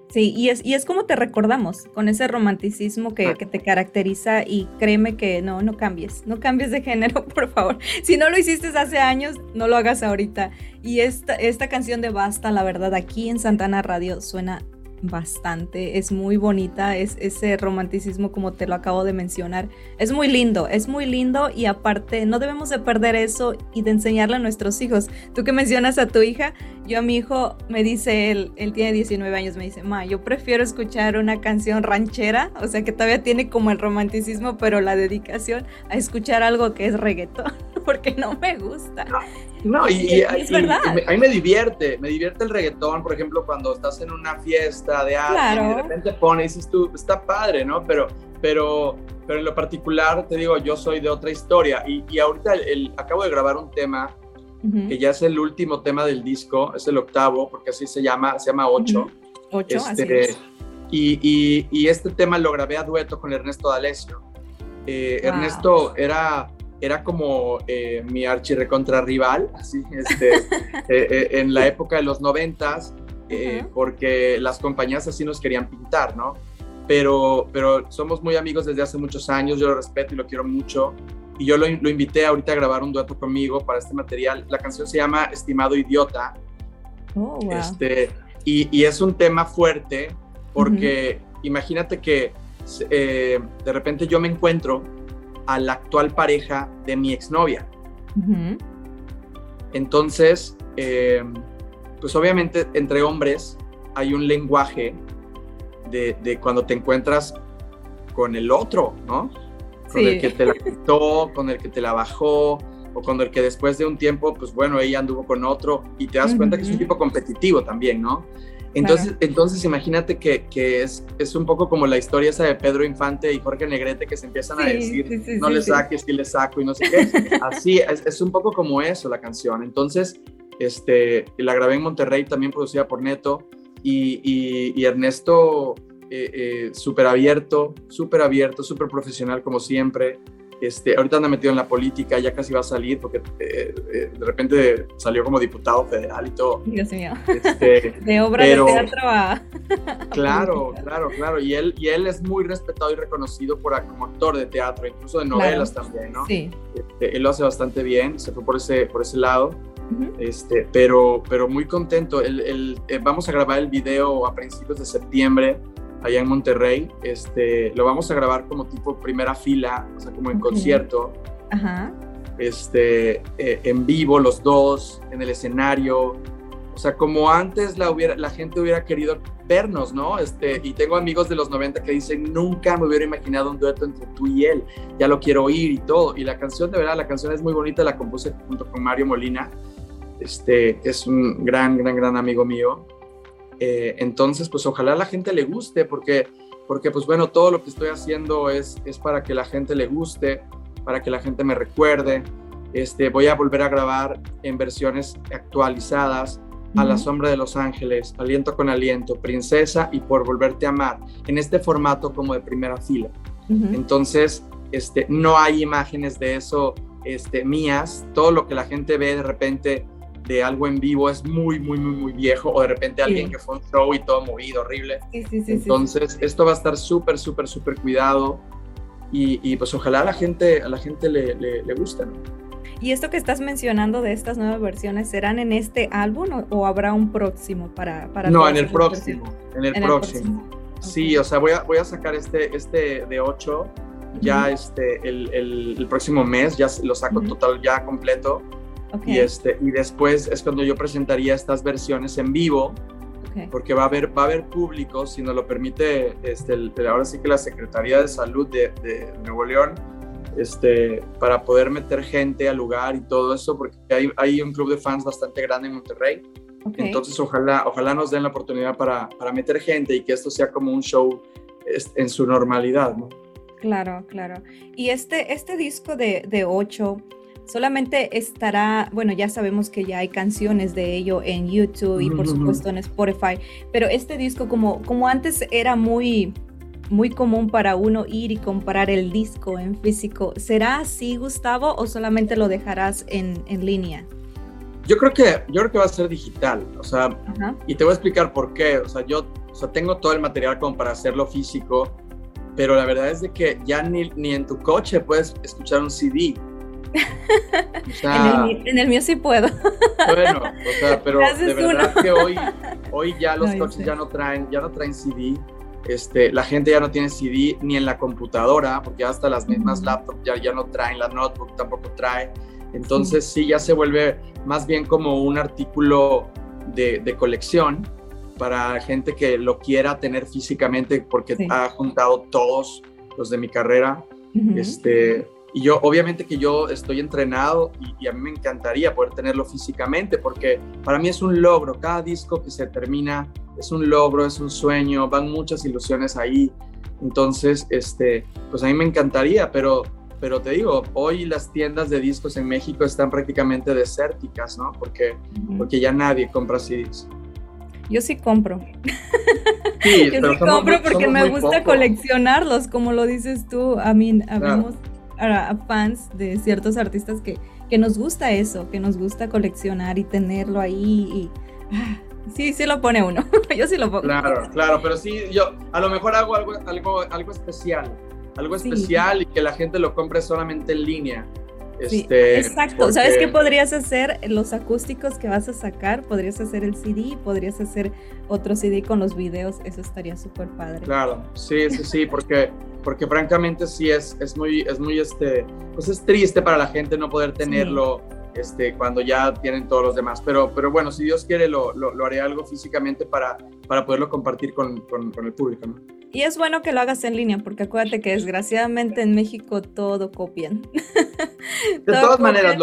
Sí, y es, y es como te recordamos, con ese romanticismo que, que, te caracteriza y créeme que no, no cambies, no cambies de género, [LAUGHS] por favor. Si no lo hiciste hace años, no lo hagas ahorita. Y esta, esta canción de Basta, la verdad, aquí en Santana Radio suena bastante, es muy bonita, es ese romanticismo como te lo acabo de mencionar, es muy lindo, es muy lindo y aparte no debemos de perder eso y de enseñarle a nuestros hijos. Tú que mencionas a tu hija, yo a mi hijo me dice él, él tiene 19 años, me dice, "Ma, yo prefiero escuchar una canción ranchera, o sea, que todavía tiene como el romanticismo, pero la dedicación a escuchar algo que es reggaetón, porque no me gusta." No, y, [LAUGHS] es verdad. a mí me divierte, me divierte el reggaetón, por ejemplo, cuando estás en una fiesta de alguien y de repente pones y dices tú, está padre, ¿no? Pero, pero, pero en lo particular, te digo, yo soy de otra historia y, y ahorita el, acabo de grabar un tema que ya es el último tema del disco, es el octavo, porque así se llama, se llama Ocho. Ocho, así Este, es. y, y- y este tema lo grabé a dueto con Ernesto D'Alessio. Eh, Wow. Ernesto era, era como eh, mi archirrecontra rival, así, este, [LAUGHS] eh, eh, en la época de los noventas, eh, Ajá. porque las compañías así nos querían pintar, ¿no? Pero, pero somos muy amigos desde hace muchos años, yo lo respeto y lo quiero mucho. Y yo lo, lo invité ahorita a grabar un dueto conmigo para este material. La canción se llama Estimado Idiota. Oh, wow. Este, y, y es un tema fuerte porque imagínate que eh, de repente yo me encuentro a la actual pareja de mi exnovia. Ujú. Entonces, eh, pues obviamente entre hombres hay un lenguaje de, de cuando te encuentras con el otro, ¿no? Con Sí. el que te la quitó, con el que te la bajó, o con el que después de un tiempo, pues bueno, ella anduvo con otro y te das cuenta que es un tipo competitivo también, ¿no? Entonces, entonces imagínate que, que es, es un poco como la historia esa de Pedro Infante y Jorge Negrete que se empiezan a decir, sí, sí, no sí, le sí. saques, sí le saco y no sé qué. [LAUGHS] Así, es, es un poco como eso la canción. Entonces, este, la grabé en Monterrey, también producida por Neto, y, y- y Ernesto, eh, eh, súper abierto, súper abierto, súper profesional como siempre. Este, ahorita anda metido en la política, ya casi va a salir porque eh, eh, de repente salió como diputado federal y todo. Dios mío. Este, [LAUGHS] De obra Pero- de teatro a. [LAUGHS] Claro, claro, claro. Y él, y él es muy respetado y reconocido por, como actor de teatro, incluso de novelas también, ¿no? Sí. Este, él lo hace bastante bien, se fue por ese, por ese lado, Ujú. este, pero, pero muy contento. El, el- eh, vamos a grabar el video a principios de septiembre allá en Monterrey. Este, lo vamos a grabar como tipo primera fila, o sea, como en concierto, Ajá. este, eh, en vivo los dos, en el escenario. O sea, como antes la, hubiera, la gente hubiera querido vernos, ¿no? Este, y tengo amigos de los 90 que dicen, nunca me hubiera imaginado un dueto entre tú y él, ya lo quiero oír y todo. Y la canción, de verdad, la canción es muy bonita, la compuse junto con Mario Molina, este, es un gran, gran, gran amigo mío. Eh, entonces, pues ojalá a la gente le guste, porque, porque pues bueno, todo lo que estoy haciendo es, es para que la gente le guste, para que la gente me recuerde. Este, voy a volver a grabar en versiones actualizadas a la sombra de los ángeles, aliento con aliento, princesa y por volverte a amar, en este formato como de primera fila. Entonces, este, no hay imágenes de eso este, mías. Todo lo que la gente ve de repente de algo en vivo es muy, muy, muy, muy viejo. O de repente alguien Sí. que fue a un show y todo movido, horrible. Sí, sí. Entonces, esto va a estar súper, súper, súper cuidado. Y, y, pues ojalá a la gente, a la gente le, le, le guste. ¿no? ¿Y esto que estás mencionando de estas nuevas versiones, serán en este álbum o, o habrá un próximo para... para No, en el próximo. En el En el próximo. Sí, o sea, voy a, voy a sacar este, este de 8 ya Ujú. este, el, el- el próximo mes, ya lo saco Ujú. total, ya completo. Y, este, y después es cuando yo presentaría estas versiones en vivo, porque va a haber, va a haber público, si nos lo permite, este, el- ahora sí que la Secretaría de Salud de, de Nuevo León, este, para poder meter gente al lugar y todo eso, porque hay, hay un club de fans bastante grande en Monterrey. Entonces, ojalá, ojalá nos den la oportunidad para, para meter gente y que esto sea como un show en su normalidad, ¿no? Claro, claro. Y este, este disco de, de 8 solamente estará, bueno, ya sabemos que ya hay canciones de ello en YouTube y por supuesto en Spotify, pero este disco como, como antes era muy, muy común para uno ir y comprar el disco en físico, ¿será así, Gustavo, o solamente lo dejarás en, en línea? Yo creo que yo creo que va a ser digital, o sea, Ajá. y te voy a explicar por qué. O sea, yo o sea, tengo todo el material como para hacerlo físico, pero la verdad es de que ya ni, ni en tu coche puedes escuchar un CD. [LAUGHS] O sea, en, el, en el mío sí puedo. bueno, o sea, [LAUGHS] pero de verdad uno. que hoy, hoy ya los Ay, coches sí. ya no traen, ya no traen CD. Este, la gente ya no tiene CD ni en la computadora, porque hasta las mismas Ujú. laptops ya, ya no traen, la notebook tampoco trae. Entonces sí. ya se vuelve más bien como un artículo de, de colección para gente que lo quiera tener físicamente porque Sí. ha juntado todos los de mi carrera. Ujú. Este, y yo, obviamente que yo estoy entrenado y, y a mí me encantaría poder tenerlo físicamente porque para mí es un logro. Cada disco que se termina es un logro, es un sueño, van muchas ilusiones ahí. Entonces, este, pues a mí me encantaría, pero, pero te digo, hoy las tiendas de discos en México están prácticamente desérticas, ¿no? Porque, porque ya nadie compra CDs. Yo sí compro. Sí, [LAUGHS] Yo sí compro porque me gusta coleccionarlos, como lo dices tú. A mí, a fans de ciertos artistas que, que nos gusta eso, que nos gusta coleccionar y tenerlo ahí. Y, ah, sí, sí lo pone uno. [LAUGHS] yo sí lo pongo. Claro, claro, pero sí, yo a lo mejor hago algo, algo, algo especial. Algo especial y que la gente lo compre solamente en línea. Este, exacto. ¿Sabes qué podrías hacer? Los acústicos que vas a sacar, podrías hacer el CD, podrías hacer otro CD con los videos, eso estaría súper padre. Claro, sí, sí, sí, porque, porque francamente sí es, es muy, es muy, este, pues es triste para la gente no poder tenerlo. Este, cuando ya tienen todos los demás. Pero, pero bueno, si Dios quiere, lo, lo, haré algo físicamente para, para poderlo compartir con, con, el público. Y es bueno que lo hagas en línea, porque acuérdate que desgraciadamente en México todo copian. [LAUGHS] De todas maneras,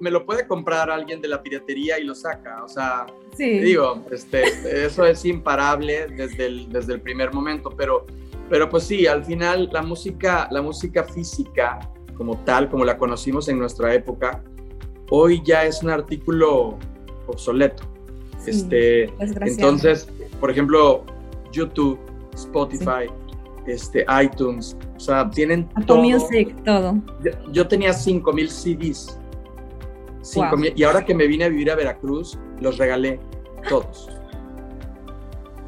me lo puede comprar alguien de la piratería y lo saca. O sea, digo, este, eso es imparable desde el, desde el primer momento, pero, pero pues sí, al final la música, la música física como tal, como la conocimos en nuestra época, hoy ya es un artículo obsoleto. este, entonces, por ejemplo, YouTube Spotify, este, iTunes, o sea, tienen todo. Music, todo. Yo, tenía 5000 CDs. y ahora que me vine a vivir a Veracruz, los regalé todos.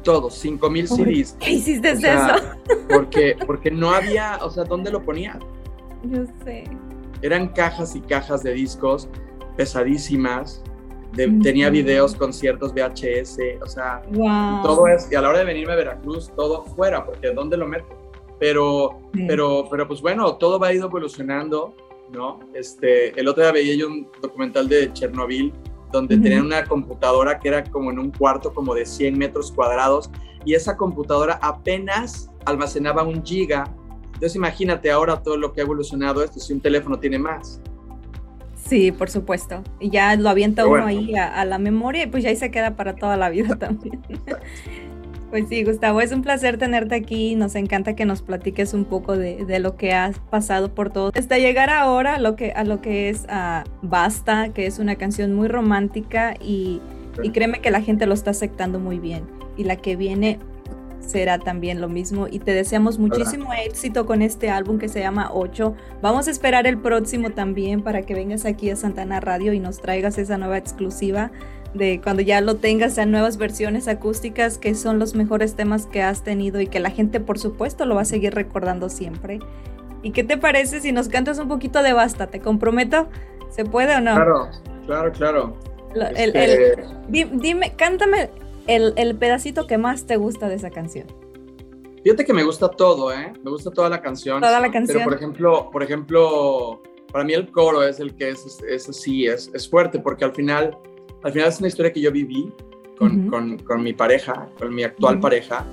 Todos, 5000 CDs. ¿Qué hiciste eso? Porque, porque no había, o sea, ¿dónde lo ponía? Yo sé. Eran cajas y cajas de discos pesadísimas tenía videos, conciertos, VHS, o sea, todo es, y a la hora de venirme a Veracruz, todo fuera, porque ¿dónde lo meto? Pero, pero, pero pues bueno, todo va a ir evolucionando, ¿no? Este, el otro día veía yo un documental de Chernobyl, donde tenían una computadora que era como en un cuarto como de 100 metros cuadrados, y esa computadora apenas almacenaba un giga. Entonces imagínate ahora todo lo que ha evolucionado esto, si un teléfono tiene más. Sí, por supuesto. Y ya lo avienta uno ahí a, la memoria y pues ya ahí se queda para toda la vida [LAUGHS] también. Pues sí, Gustavo, es un placer tenerte aquí. Nos encanta que nos platiques un poco de, lo que has pasado por todo. Hasta llegar ahora a lo que, a lo que es uh, Basta, que es una canción muy romántica y, y créeme que la gente lo está aceptando muy bien. Y la que viene será también lo mismo y te deseamos muchísimo éxito con este álbum que se llama 8. Vamos a esperar el próximo también para que vengas aquí a Santana Radio y nos traigas esa nueva exclusiva de cuando ya lo tengas, sean nuevas versiones acústicas que son los mejores temas que has tenido y que la gente por supuesto lo va a seguir recordando siempre. ¿Y qué te parece si nos cantas un poquito de Basta? ¿Te comprometo? ¿Se puede o no? Claro, claro, claro. Este dime, cántame el, pedacito que más te gusta de esa canción? Fíjate que me gusta todo, ¿eh? Me gusta toda la canción. Toda la canción. Pero, por ejemplo, por ejemplo para mí el coro es el que es, es así, es, es fuerte, porque al final, al final es una historia que yo viví con, con, con mi pareja, con mi actual pareja,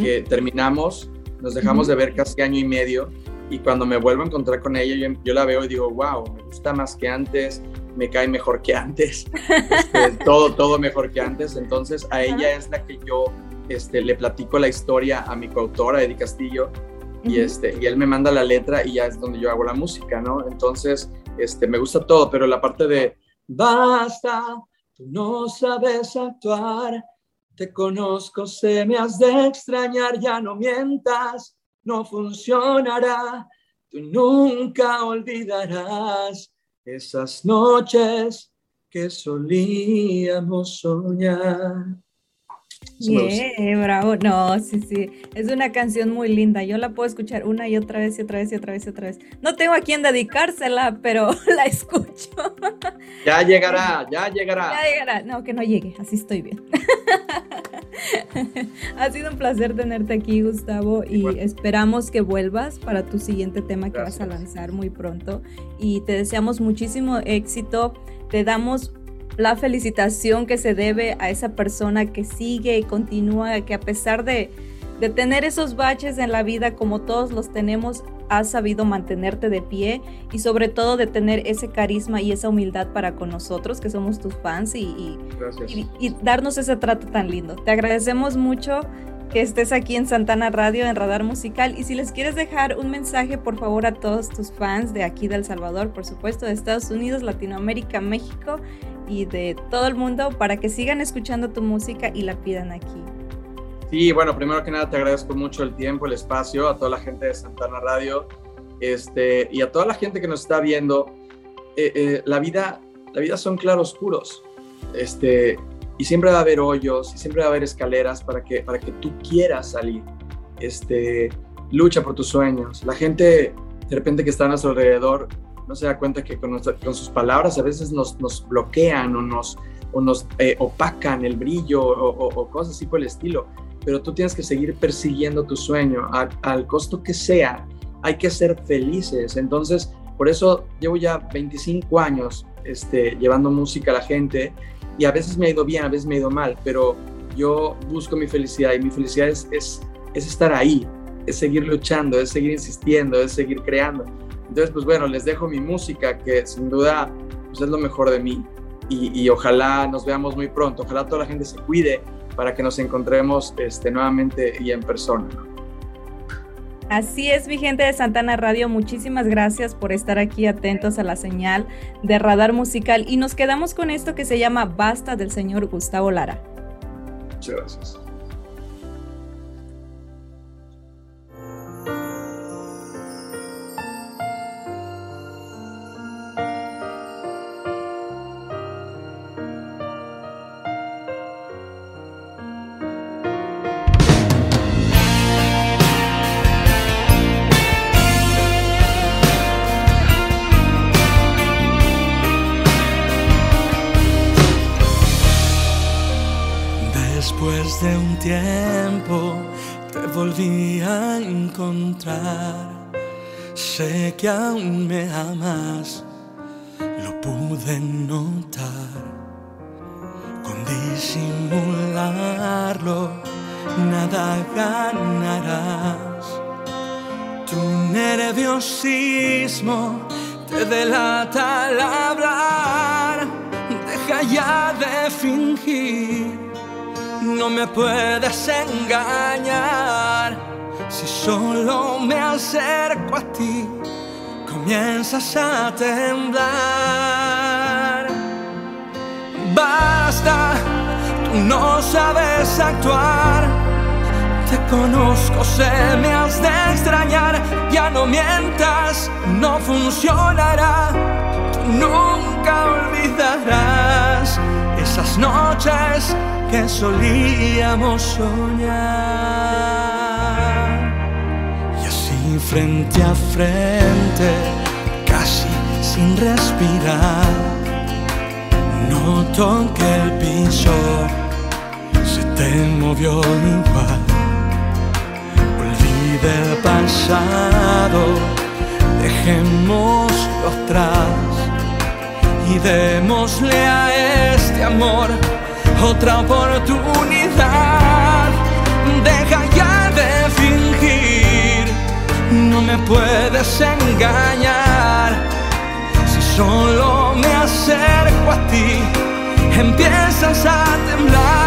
que terminamos, nos dejamos de ver casi año y medio, y cuando me vuelvo a encontrar con ella, yo, yo la veo y digo, wow, me gusta más que antes, me cae mejor que antes, este, [LAUGHS] todo, todo mejor que antes. Entonces a ella es la que yo este, le platico la historia a mi coautora, Eddie Castillo, y, este, y él me manda la letra y ya es donde yo hago la música, ¿no? Entonces, este, me gusta todo, pero la parte de, basta, tú no sabes actuar, te conozco, se me has de extrañar, ya no mientas, no funcionará, tú nunca olvidarás esas noches que solíamos soñar. Bien, bravo. No, sí, sí. Es una canción muy linda. Yo la puedo escuchar una y otra vez y otra vez y otra vez y otra vez. No tengo a quien dedicársela, pero [LAUGHS] la escucho. Ya llegará, ya llegará. Ya llegará. No, que no llegue. Así estoy bien. [LAUGHS] ha sido un placer tenerte aquí, Gustavo, y esperamos que vuelvas para tu siguiente tema que vas a lanzar muy pronto. Y te deseamos muchísimo éxito. Te damos la felicitación que se debe a esa persona que sigue y continúa, que a pesar de, de tener esos baches en la vida como todos los tenemos, has sabido mantenerte de pie y sobre todo de tener ese carisma y esa humildad para con nosotros, que somos tus fans, y, y, darnos ese trato tan lindo. Te agradecemos mucho que estés aquí en Santana Radio, en Radar Musical. Y si les quieres dejar un mensaje, por favor, a todos tus fans de aquí de El Salvador, por supuesto, de Estados Unidos, Latinoamérica, México y de todo el mundo, para que sigan escuchando tu música y la pidan aquí. Sí, bueno, primero que nada te agradezco mucho el tiempo, el espacio, a toda la gente de Santana Radio este, y a toda la gente que nos está viendo. Eh, eh, la, vida, la vida son claroscuros. Este, y siempre va a haber hoyos y siempre va a haber escaleras para que, para que tú quieras salir. Este, lucha por tus sueños. La gente de repente que está a nuestro alrededor no se da cuenta que con, sus palabras a veces nos, nos bloquean o nos, o nos eh, opacan el brillo o, cosas así por el estilo. Pero tú tienes que seguir persiguiendo tu sueño al costo que sea. Hay que ser felices. Entonces, por eso llevo ya 25 años este, llevando música a la gente y a veces me ha ido bien, a veces me ha ido mal, pero yo busco mi felicidad y mi felicidad es, es, estar ahí, es seguir luchando, es seguir insistiendo, es seguir creando. Entonces, pues bueno, les dejo mi música que sin duda pues es lo mejor de mí y, y, ojalá nos veamos muy pronto, ojalá toda la gente se cuide para que nos encontremos este, nuevamente y en persona. Así es, mi gente de Santana Radio, muchísimas gracias por estar aquí atentos a la señal de radar musical y nos quedamos con esto que se llama Basta del señor Gustavo Lara. Muchas gracias. Sé que aún me amas, lo pude notar. Con disimularlo, nada ganarás. Tu nerviosismo te delata al hablar. Deja ya de fingir no me puedes engañar. Si solo me acerco a ti, comienzas a temblar. Basta, tú no sabes actuar. Te conozco, sé, me has de extrañar. Ya no mientas, no funcionará. Tú nunca olvidarás esas noches que solíamos soñar. Frente a frente, casi sin respirar, noto que el piso se te movió igual. Olvide el pasado, dejémoslo atrás y démosle a este amor otra oportunidad. Deja no me puedes engañar. Si solo me acerco a ti, empiezas a temblar.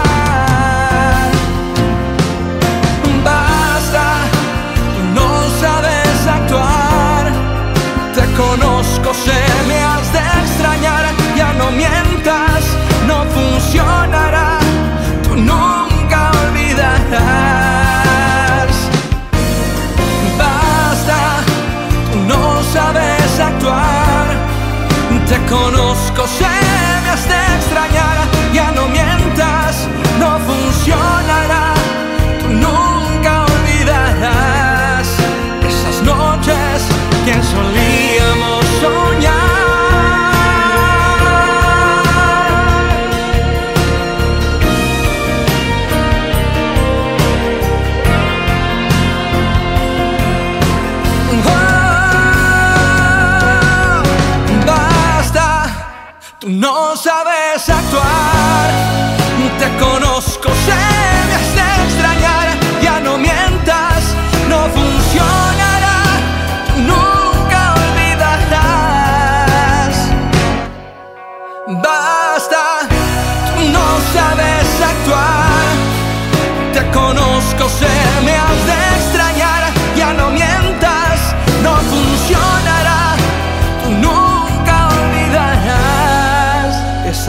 Te conozco, sé, me has de extrañar, ya no mientas, no funcionará,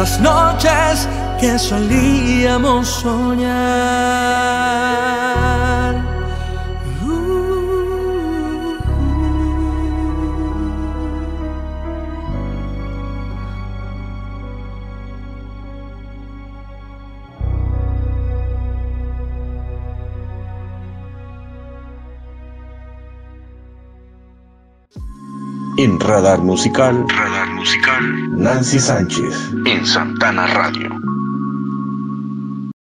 esas noches que solíamos soñar. En Radar Musical, Radar Musical Nancy Sánchez. En Santana Radio.